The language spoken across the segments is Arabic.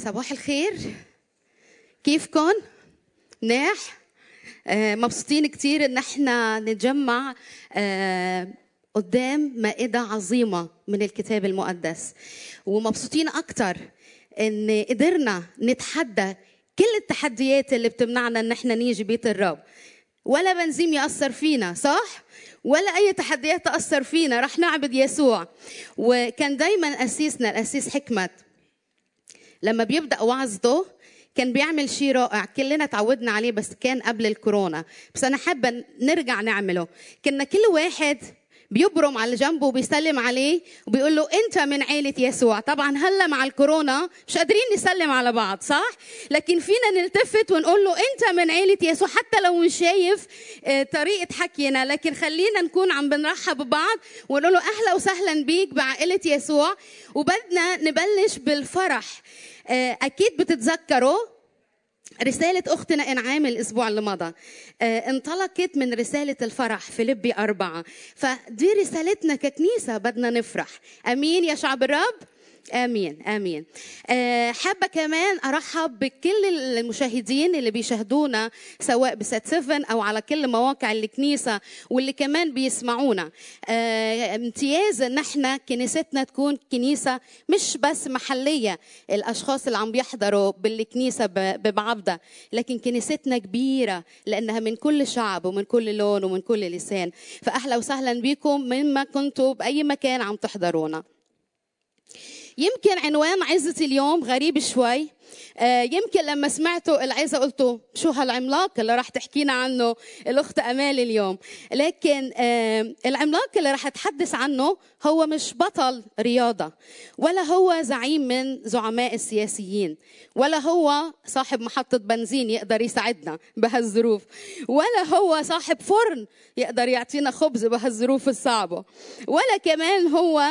صباح الخير كيفكن؟ منيح؟ آه، مبسوطين كتير إن إحنا نتجمع آه، قدام مائدة عظيمة من الكتاب المقدس ومبسوطين أكتر إن قدرنا نتحدى كل التحديات اللي بتمنعنا إن إحنا نيجي بيت الرب ولا بنزيم يأثر فينا صح؟ ولا أي تحديات تأثر فينا رح نعبد يسوع وكان دايما أسيسنا الأسيس حكمت لما بيبدأ وعظته كان بيعمل شيء رائع. كلنا تعودنا عليه بس كان قبل الكورونا. بس أنا حابة نرجع نعمله. كنا كل واحد بيبرم على جنبه وبيسلم عليه وبيقول له أنت من عيلة يسوع. طبعا هلأ مع الكورونا مش قادرين نسلم على بعض صح؟ لكن فينا نلتفت ونقول له أنت من عيلة يسوع حتى لو مش شايف آه، طريقة حكينا. لكن خلينا نكون عم بنرحب ببعض ونقول له أهلا وسهلا بيك بعائلة يسوع. وبدنا نبلش بالفرح. آه، أكيد بتتذكروا رسالة أختنا إنعام الأسبوع اللي مضى. آه، انطلقت من رسالة الفرح فيلبي أربعة فدي رسالتنا ككنيسة بدنا نفرح. أمين يا شعب الرب؟ آمين آمين. آه، حابة كمان أرحب بكل المشاهدين اللي بيشاهدونا سواء بسات 7 أو على كل مواقع الكنيسة واللي كمان بيسمعونا. آه، امتياز إن إحنا كنيستنا تكون كنيسة مش بس محلية الأشخاص اللي عم بيحضروا بالكنيسة ب- ببعضها لكن كنيستنا كبيرة لأنها من كل شعب ومن كل لون ومن كل لسان. فأهلا وسهلا بكم مما كنتوا بأي مكان عم تحضرونا. يمكن عنوان عزة اليوم غريب شوي. آه، يمكن لما سمعتوا العزة قلتوا شو هالعملاق اللي راح تحكينا عنه الأخت أمال اليوم. لكن آه، العملاق اللي راح أتحدث عنه هو مش بطل رياضة ولا هو زعيم من زعماء السياسيين ولا هو صاحب محطة بنزين يقدر يساعدنا بهالظروف ولا هو صاحب فرن يقدر يعطينا خبز بهالظروف الصعبة ولا كمان هو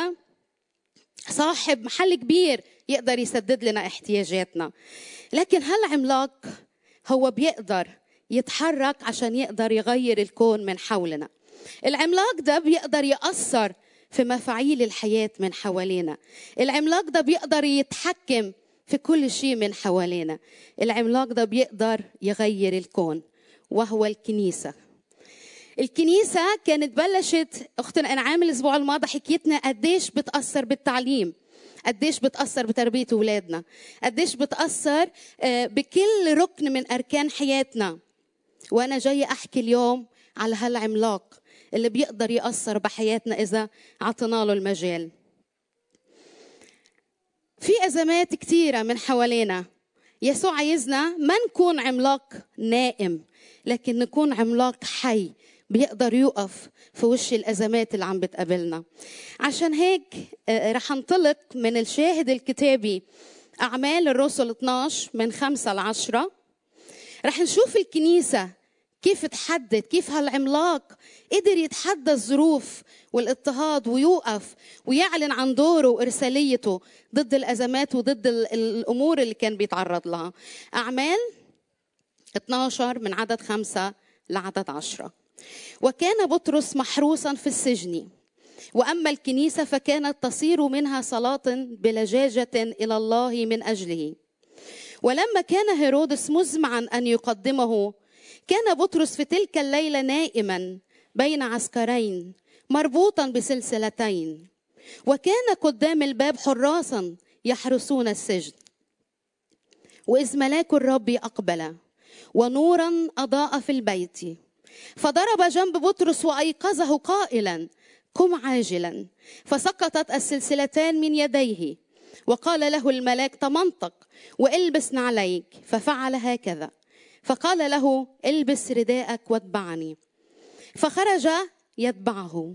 صاحب محل كبير يقدر يسدد لنا احتياجاتنا. لكن هالعملاق هو بيقدر يتحرك عشان يقدر يغير الكون من حولنا. العملاق ده بيقدر يأثر في مفاعيل الحياة من حوالينا. العملاق ده بيقدر يتحكم في كل شيء من حوالينا. العملاق ده بيقدر يغير الكون وهو الكنيسة. الكنيسة كانت بلشت أختنا أنعام الأسبوع الماضي حكيتنا قديش بتأثر بالتعليم قديش بتأثر بتربية أولادنا قديش بتأثر آه، بكل ركن من أركان حياتنا. وأنا جاية أحكي اليوم على هالعملاق اللي بيقدر يأثر بحياتنا إذا عطينا له المجال. في أزمات كتيرة من حوالينا. يسوع عايزنا ما نكون عملاق نائم لكن نكون عملاق حي. بيقدر يقف في وش الأزمات اللي عم بتقابلنا. عشان هيك آه، رح انطلق من الشاهد الكتابي أعمال الرسل 12 من 5 ل 10 رح نشوف الكنيسة كيف تحدد كيف هالعملاق قدر يتحدى الظروف والاضطهاد ويوقف ويعلن عن دوره وإرساليته ضد الأزمات وضد ال- الأمور اللي كان بيتعرض لها. أعمال 12 من عدد خمسة لعدد عشرة. وكان بطرس محروسا في السجن. وأما الكنيسة فكانت تصير منها صلاة بلجاجة إلى الله من أجله. ولما كان هيرودس مزمعا أن يقدمه كان بطرس في تلك الليلة نائما بين عسكرين مربوطا بسلسلتين. وكان قدام الباب حراسا يحرسون السجن. وإذ ملاك الرب أقبل ونورا أضاء في البيت. فضرب جنب بطرس وأيقظه قائلا قم عاجلا. فسقطت السلسلتان من يديه. وقال له الملاك تمنطق وإلبس نعليك. ففعل هكذا. فقال له إلبس رداءك واتبعني. فخرج يتبعه.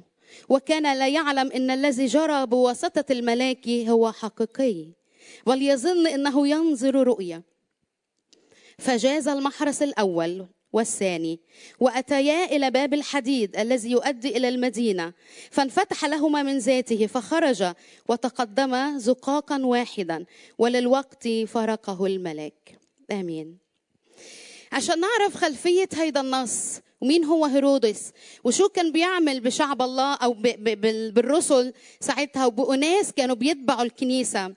وكان لا يعلم إن الذي جرى بواسطة الملاك هو حقيقي وليظن إنه ينظر رؤيا فجاز المحرس الأول. والثاني وأتيا إلى باب الحديد الذي يؤدي إلى المدينة فانفتح لهما من ذاته فخرج وتقدم زقاقا واحدا وللوقت فرقه الملاك. آمين. عشان نعرف خلفية هيدا النص ومين هو هيرودس؟ وشو كان بيعمل بشعب الله أو بالرسل ساعتها؟ وبأناس كانوا بيتبعوا الكنيسة.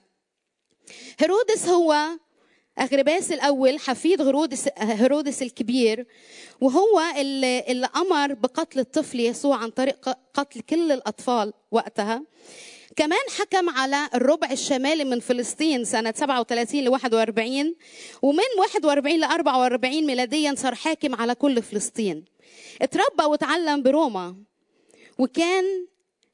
هيرودس هو أغرباس الأول حفيد هيرودس هيرودس الكبير وهو اللي, اللي أمر بقتل الطفل يسوع عن طريق قتل كل الأطفال وقتها. كمان حكم على الربع الشمالي من فلسطين سنة 37 ل 41 ومن 41 ل 44 ميلاديا صار حاكم على كل فلسطين. اتربى وتعلم بروما وكان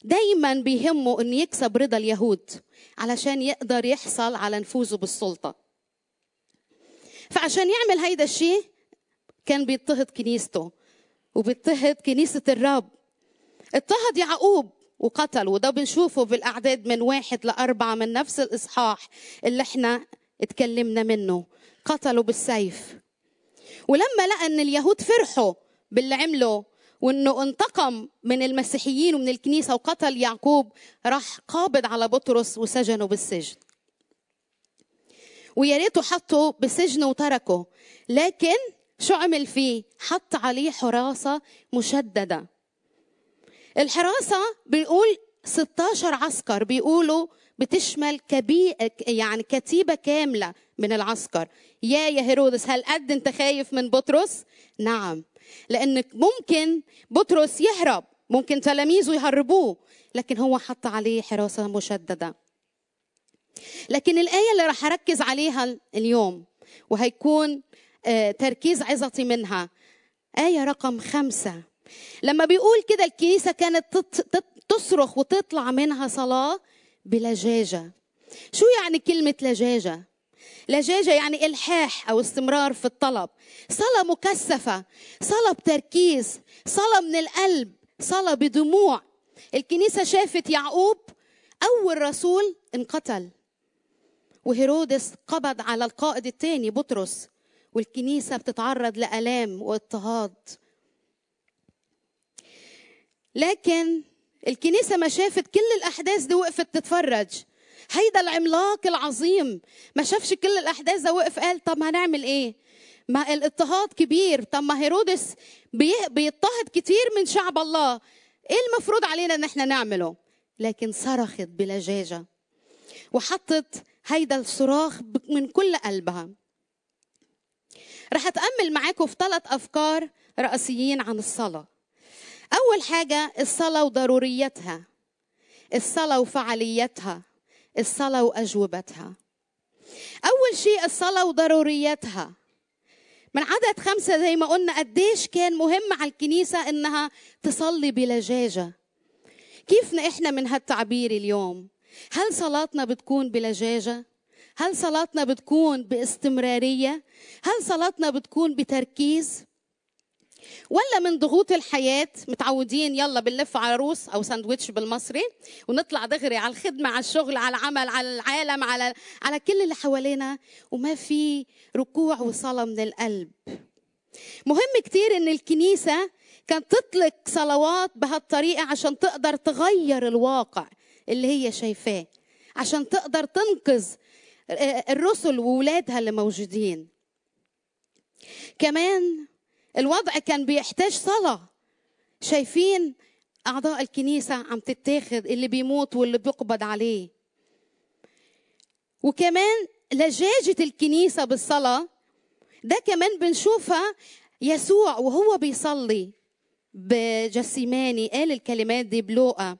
دايما بيهمه انه يكسب رضا اليهود علشان يقدر يحصل على نفوذه بالسلطة. فعشان يعمل هيدا الشيء كان بيضطهد كنيسته وبيضطهد كنيسة الرب. اضطهد يعقوب وقتل وده بنشوفه بالأعداد من واحد لأربعة من نفس الإصحاح اللي إحنا اتكلمنا منه. قتلوا بالسيف. ولما لقى إن اليهود فرحوا باللي عمله وإنه انتقم من المسيحيين ومن الكنيسة وقتل يعقوب راح قابض على بطرس وسجنه بالسجن. ويا ريته حطه بسجن وتركه. لكن شو عمل فيه؟ حط عليه حراسة مشددة. الحراسة بيقول 16 عسكر بيقولوا بتشمل كبي يعني كتيبة كاملة من العسكر. يا يا هيرودس هل قد انت خايف من بطرس؟ نعم. لأنك ممكن بطرس يهرب ممكن تلاميذه يهربوه لكن هو حط عليه حراسة مشددة. لكن الآية اللي راح أركز عليها اليوم وهيكون تركيز عظتي منها. آية رقم خمسة. لما بيقول كده الكنيسة كانت تصرخ وتطلع منها صلاة بلجاجه شو يعني كلمة لجاجه لجاجة يعني إلحاح أو استمرار في الطلب. صلاة مكثفة صلاة بتركيز صلاة من القلب صلاة بدموع. الكنيسة شافت يعقوب أول رسول انقتل. وهيرودس قبض على القائد الثاني بطرس والكنيسة بتتعرض لألام واضطهاد. لكن الكنيسة ما شافت كل الأحداث دي وقفت تتفرج. هيدا العملاق العظيم ما شافش كل الأحداث ده وقف قال طب هنعمل إيه؟ ما الاضطهاد كبير. طب ما هيرودس بيضطهد كتير من شعب الله. إيه المفروض علينا إن إحنا نعمله؟ لكن صرخت بلجاجه وحطت هيدا الصراخ من كل قلبها. رح أتأمل معاكم في ثلاث أفكار رئيسيين عن الصلاة. أول حاجة الصلاة وضروريتها. الصلاة وفعاليتها. الصلاة وأجوبتها. أول شيء الصلاة وضروريتها. من عدد خمسة زي ما قلنا قديش كان مهم على الكنيسة إنها تصلي بلجاجة. كيف إحنا من هالتعبير اليوم؟ هل صلاتنا بتكون بلجاجة هل صلاتنا بتكون باستمرارية؟ هل صلاتنا بتكون بتركيز؟ ولا من ضغوط الحياة متعودين يلا بنلف على روس أو ساندويتش بالمصري ونطلع دغري على الخدمة على الشغل على العمل على العالم على على كل اللي حوالينا وما في ركوع وصلاة من القلب. مهم كتير إن الكنيسة كانت تطلق صلوات بهالطريقة عشان تقدر تغير الواقع. اللي هي شايفاه عشان تقدر تنقذ الرسل وولادها اللي موجودين. كمان الوضع كان بيحتاج صلاة. شايفين أعضاء الكنيسة عم تتاخد اللي بيموت واللي بيقبض عليه. وكمان لجاجة الكنيسة بالصلاة ده كمان بنشوفها يسوع وهو بيصلي بجسيماني قال الكلمات دي بلوقا.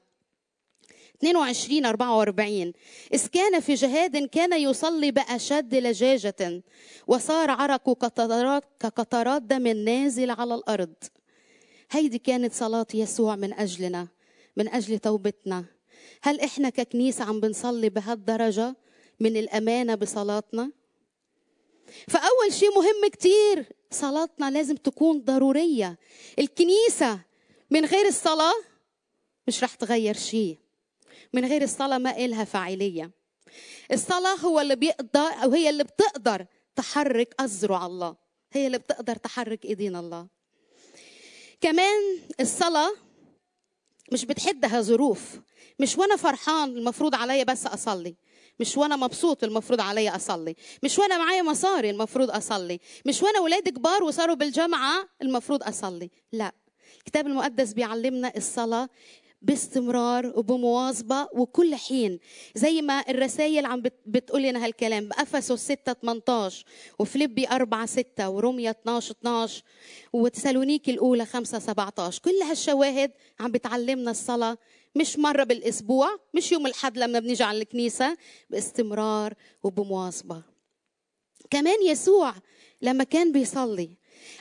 22 44 إذ كان في جهاد كان يصلي بأشد لجاجة وصار عرقه كقطرات كقطرات دم نازل على الأرض. هيدي كانت صلاة يسوع من أجلنا من أجل توبتنا. هل إحنا ككنيسة عم بنصلي بهالدرجة من الأمانة بصلاتنا؟ فأول شيء مهم كتير صلاتنا لازم تكون ضرورية. الكنيسة من غير الصلاة مش رح تغير شيء. من غير الصلاة ما إلها فاعلية. الصلاة هو اللي بيقدر أو هي اللي بتقدر تحرك أذرع الله. هي اللي بتقدر تحرك إيدين الله. كمان الصلاة مش بتحدها ظروف. مش وأنا فرحان المفروض عليا بس أصلي. مش وأنا مبسوط المفروض عليا أصلي. مش وأنا معايا مصاري المفروض أصلي. مش وأنا ولادي كبار وصاروا بالجامعة المفروض أصلي. لا. الكتاب المقدس بيعلمنا الصلاة باستمرار وبمواظبة وكل حين. زي ما الرسائل عم بتقول لنا هالكلام بأفسس 6 18 وفليبي 4 6 وروميا 12 12 وتسالونيكي الأولى 5 17 كل هالشواهد عم بتعلمنا الصلاة مش مرة بالأسبوع مش يوم الحد لما بنيجي على الكنيسة باستمرار وبمواظبة. كمان يسوع لما كان بيصلي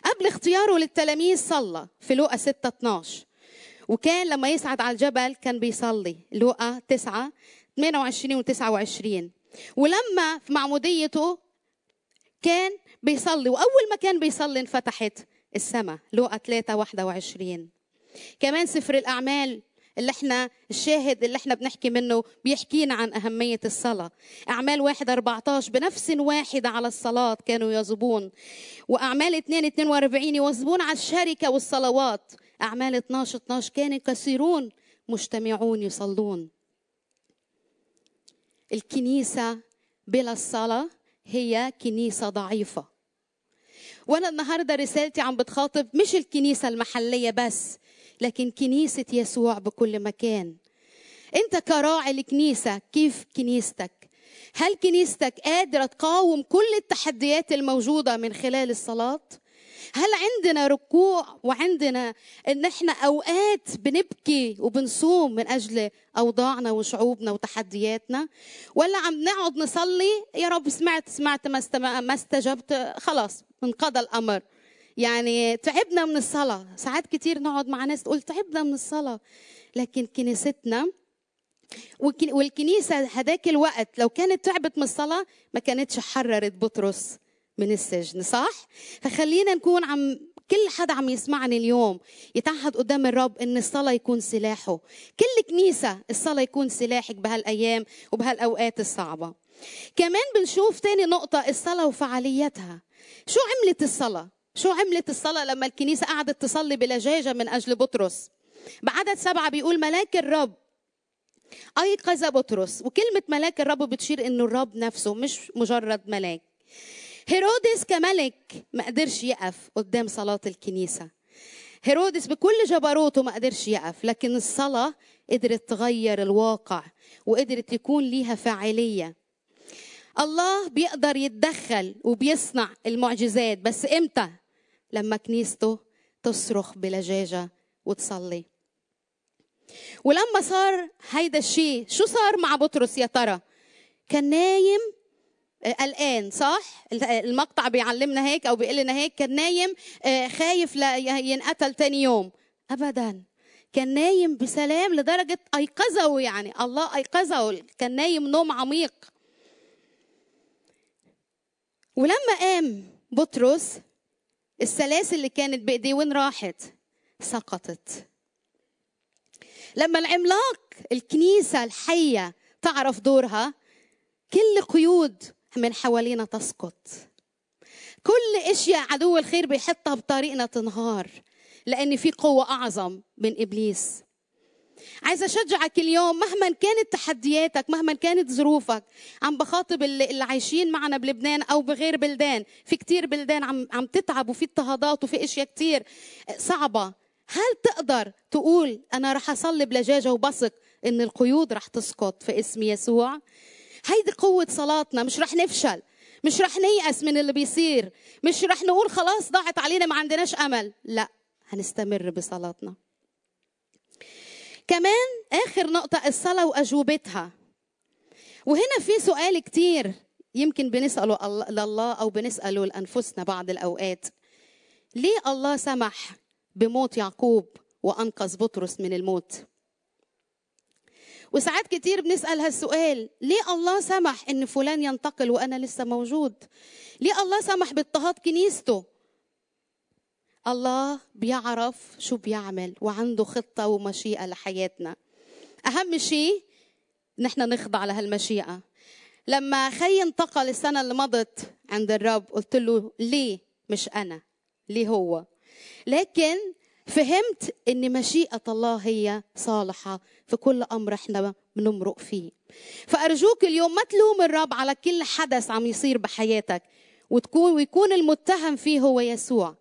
قبل اختياره للتلاميذ صلى في لوقا 6 12 وكان لما يصعد على الجبل كان بيصلي. لوقا 9 28 و 29 ولما في معموديته كان بيصلي وأول ما كان بيصلي انفتحت السماء. لوقا 3 21 كمان سفر الأعمال اللي إحنا الشاهد اللي إحنا بنحكي منه بيحكينا عن أهمية الصلاة. أعمال واحد 14 بنفس واحدة على الصلاة كانوا يظبون وأعمال 2 42 يواظبون على الشركة والصلوات. أعمال 12 12 كان كثيرون مجتمعون يصلون. الكنيسة بلا الصلاة هي كنيسة ضعيفة. وأنا النهاردة رسالتي عم بتخاطب مش الكنيسة المحلية بس لكن كنيسة يسوع بكل مكان. أنت كراعي الكنيسة كيف كنيستك؟ هل كنيستك قادرة تقاوم كل التحديات الموجودة من خلال الصلاة؟ هل عندنا ركوع وعندنا إن إحنا أوقات بنبكي وبنصوم من أجل أوضاعنا وشعوبنا وتحدياتنا؟ ولا عم نقعد نصلي يا رب سمعت سمعت ما استجبت خلاص انقضى الأمر. يعني تعبنا من الصلاة. ساعات كتير نقعد مع ناس تقول تعبنا من الصلاة. لكن كنيستنا والكنيسة هذاك الوقت لو كانت تعبت من الصلاة ما كانتش حررت بطرس. من السجن صح؟ فخلينا نكون عم كل حدا عم يسمعني اليوم يتعهد قدام الرب إن الصلاة يكون سلاحه. كل كنيسة الصلاة يكون سلاحك بهالأيام وبهالأوقات الصعبة. كمان بنشوف تاني نقطة الصلاة وفعاليتها. شو عملت الصلاة؟ شو عملت الصلاة لما الكنيسة قعدت تصلي بلجاجة من أجل بطرس؟ بعدد سبعة بيقول ملاك الرب أيقظ بطرس. وكلمة ملاك الرب بتشير إنه الرب نفسه مش مجرد ملاك. هيرودس كملك ما قدرش يقف قدام صلاة الكنيسة. هيرودس بكل جبروته ما قدرش يقف لكن الصلاة قدرت تغير الواقع وقدرت يكون ليها فاعلية. الله بيقدر يتدخل وبيصنع المعجزات بس إمتى؟ لما كنيسته تصرخ بلجاجة وتصلي. ولما صار هيدا الشيء شو صار مع بطرس يا ترى؟ كان نايم قلقان صح؟ المقطع بيعلمنا هيك أو بيقول لنا هيك كان نايم آه، خايف ينقتل تاني يوم. ابدا. كان نايم بسلام لدرجة أيقظه يعني الله أيقظه. كان نايم نوم عميق. ولما قام بطرس السلاسل اللي كانت بإيديه وين راحت؟ سقطت. لما العملاق الكنيسة الحية تعرف دورها كل قيود من حوالينا تسقط. كل إشياء عدو الخير بيحطها بطريقنا تنهار لأن في قوة أعظم من إبليس. عايزه أشجعك اليوم مهما كانت تحدياتك مهما كانت ظروفك عم بخاطب اللي, اللي عايشين معنا بلبنان أو بغير بلدان. في كتير بلدان عم عم تتعب وفي اضطهادات وفي إشياء كتير صعبة. هل تقدر تقول أنا رح أصلي بلجاجة وبثق إن القيود رح تسقط في اسم يسوع؟ هيدي قوة صلاتنا مش رح نفشل مش رح نيأس من اللي بيصير مش رح نقول خلاص ضاعت علينا ما عندناش أمل لا هنستمر بصلاتنا. كمان آخر نقطة الصلاة وأجوبتها. وهنا في سؤال كتير يمكن بنسأله لله أو بنسأله لأنفسنا بعض الأوقات. ليه الله سمح بموت يعقوب وأنقذ بطرس من الموت؟ وساعات كتير بنسأل هالسؤال ليه الله سمح إن فلان ينتقل وأنا لسه موجود؟ ليه الله سمح باضطهاد كنيسته؟ الله بيعرف شو بيعمل وعنده خطة ومشيئة لحياتنا. أهم شيء نحن نخضع لهالمشيئة. لما خي انتقل السنة اللي مضت عند الرب قلت له ليه مش أنا؟ ليه هو؟ لكن فهمت إن مشيئة الله هي صالحة في كل أمر إحنا بنمرق فيه. فأرجوك اليوم ما تلوم الرب على كل حدث عم يصير بحياتك وتكون ويكون المتهم فيه هو يسوع.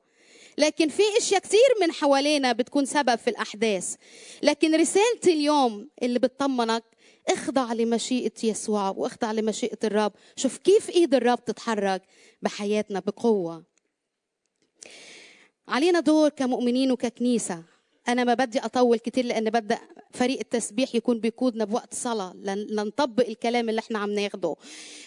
لكن في أشياء كتير من حوالينا بتكون سبب في الأحداث. لكن رسالتي اليوم اللي بتطمنك اخضع لمشيئة يسوع واخضع لمشيئة الرب. شوف كيف إيد الرب تتحرك بحياتنا بقوة. علينا دور كمؤمنين وككنيسة. أنا ما بدي أطول كتير لأن بدأ فريق التسبيح يكون بيقودنا بوقت صلاة. لنطبق الكلام اللي إحنا عم ناخده.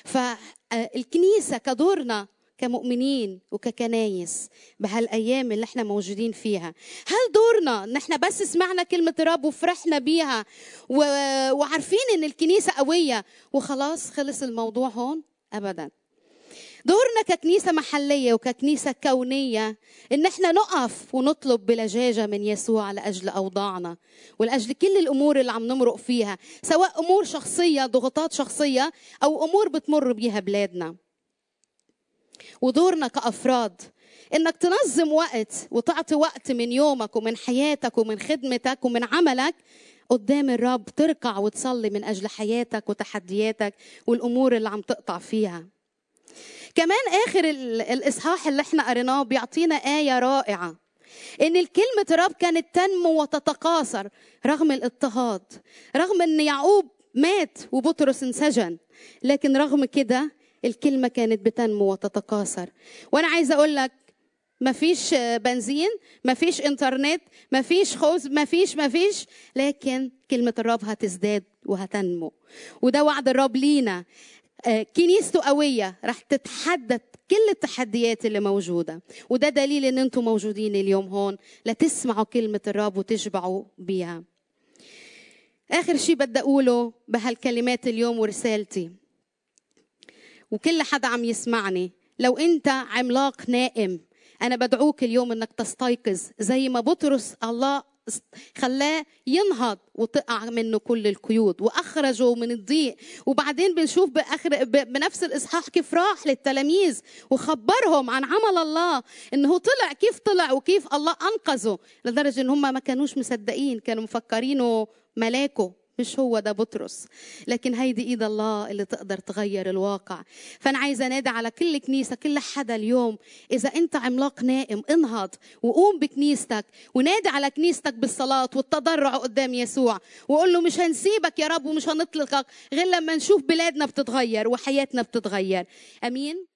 فالكنيسة كدورنا كمؤمنين وككنايس بهالأيام اللي إحنا موجودين فيها. هل دورنا ان إحنا بس سمعنا كلمة الرب وفرحنا بيها. وعارفين إن الكنيسة قوية وخلاص خلص الموضوع هون؟ ابدا. دورنا ككنيسة محلية وككنيسة كونية إن إحنا نقف ونطلب بلجاجة من يسوع لأجل أوضاعنا ولأجل كل الأمور اللي عم نمرق فيها سواء أمور شخصية ضغوطات شخصية أو أمور بتمر بيها بلادنا. ودورنا كأفراد إنك تنظم وقت وتعطي وقت من يومك ومن حياتك ومن خدمتك ومن عملك قدام الرب تركع وتصلي من أجل حياتك وتحدياتك والأمور اللي عم تقطع فيها. كمان آخر الإصحاح اللي إحنا قريناه بيعطينا آية رائعة. إن الكلمة رب كانت تنمو وتتقاصر رغم الاضطهاد رغم إن يعقوب مات وبطرس انسجن لكن رغم كده الكلمة كانت بتنمو وتتقاصر. وأنا عايزة أقول لك مفيش بنزين مفيش إنترنت مفيش خوذ مفيش مفيش لكن كلمة الرب هتزداد وهتنمو. وده وعد الرب لينا. كنيسته قوية راح تتحدى كل التحديات اللي موجودة. وده دليل إن أنتم موجودين اليوم هون لتسمعوا كلمة الرب وتشبعوا بيها. آخر شيء بدي أقوله بهالكلمات اليوم ورسالتي. وكل حدا عم يسمعني لو أنت عملاق نائم أنا بدعوك اليوم أنك تستيقظ زي ما بطرس الله خلاه ينهض وتقع منه كل القيود وأخرجه من الضيق. وبعدين بنشوف باخر بنفس الإصحاح كيف راح للتلاميذ وخبرهم عن عمل الله إنه طلع كيف طلع وكيف الله أنقذه لدرجة إن هم ما كانوش مصدقين كانوا مفكرينه ملاكه. مش هو ده بطرس. لكن هيدي إيد الله اللي تقدر تغير الواقع. فأنا عايزة أنادي على كل كنيسة كل حدا اليوم إذا أنت عملاق نائم انهض وقوم بكنيستك ونادي على كنيستك بالصلاة والتضرع قدام يسوع وقول له مش هنسيبك يا رب ومش هنطلقك غير لما نشوف بلادنا بتتغير وحياتنا بتتغير. أمين؟